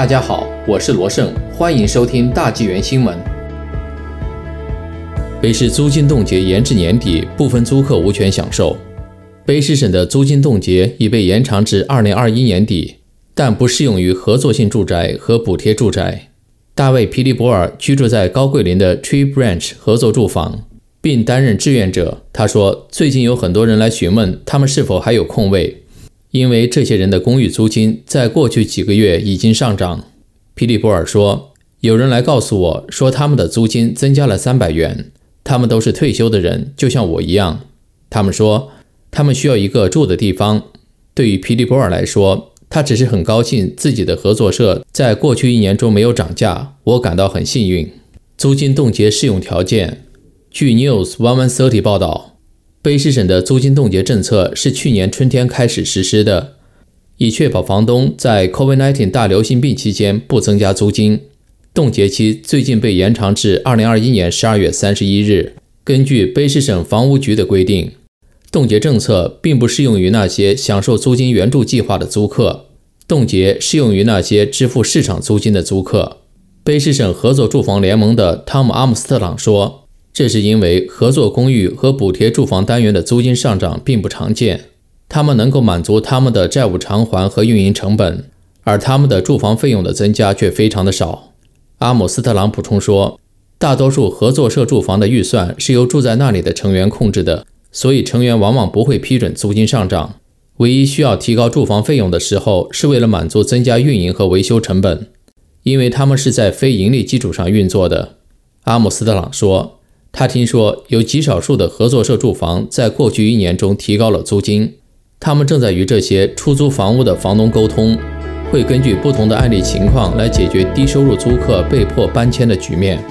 大家好，我是罗胜，欢迎收听大纪元新闻。北市租金冻结延至年底，部分租客无权享受。北市省的租金冻结已被延长至二零二一年底，但不适用于合作性住宅和补贴住宅。大卫·皮利博尔居住在高桂林的 Tree Branch 合作住房，并担任志愿者。他说：“最近有很多人来询问他们是否还有空位。”因为这些人的公寓租金在过去几个月已经上涨，皮利波尔说：“有人来告诉我说，他们的租金增加了三百元。他们都是退休的人，就像我一样。他们说，他们需要一个住的地方。对于皮利波尔来说，他只是很高兴自己的合作社在过去一年中没有涨价。我感到很幸运。租金冻结适用条件，据 News One One city 报道。卑诗省的租金冻结政策是去年春天开始实施的，以确保房东在 COVID-19 大流行病期间不增加租金。冻结期最近被延长至2021年12月31日。根据卑诗省房屋局的规定，冻结政策并不适用于那些享受租金援助计划的租客，冻结适用于那些支付市场租金的租客。卑诗省合作住房联盟的汤姆·阿姆斯特朗说。这是因为合作公寓和补贴住房单元的租金上涨并不常见，他们能够满足他们的债务偿还和运营成本，而他们的住房费用的增加却非常的少。阿姆斯特朗补充说，大多数合作社住房的预算是由住在那里的成员控制的，所以成员往往不会批准租金上涨。唯一需要提高住房费用的时候，是为了满足增加运营和维修成本，因为他们是在非盈利基础上运作的。阿姆斯特朗说。他听说有极少数的合作社住房在过去一年中提高了租金，他们正在与这些出租房屋的房东沟通，会根据不同的案例情况来解决低收入租客被迫搬迁的局面。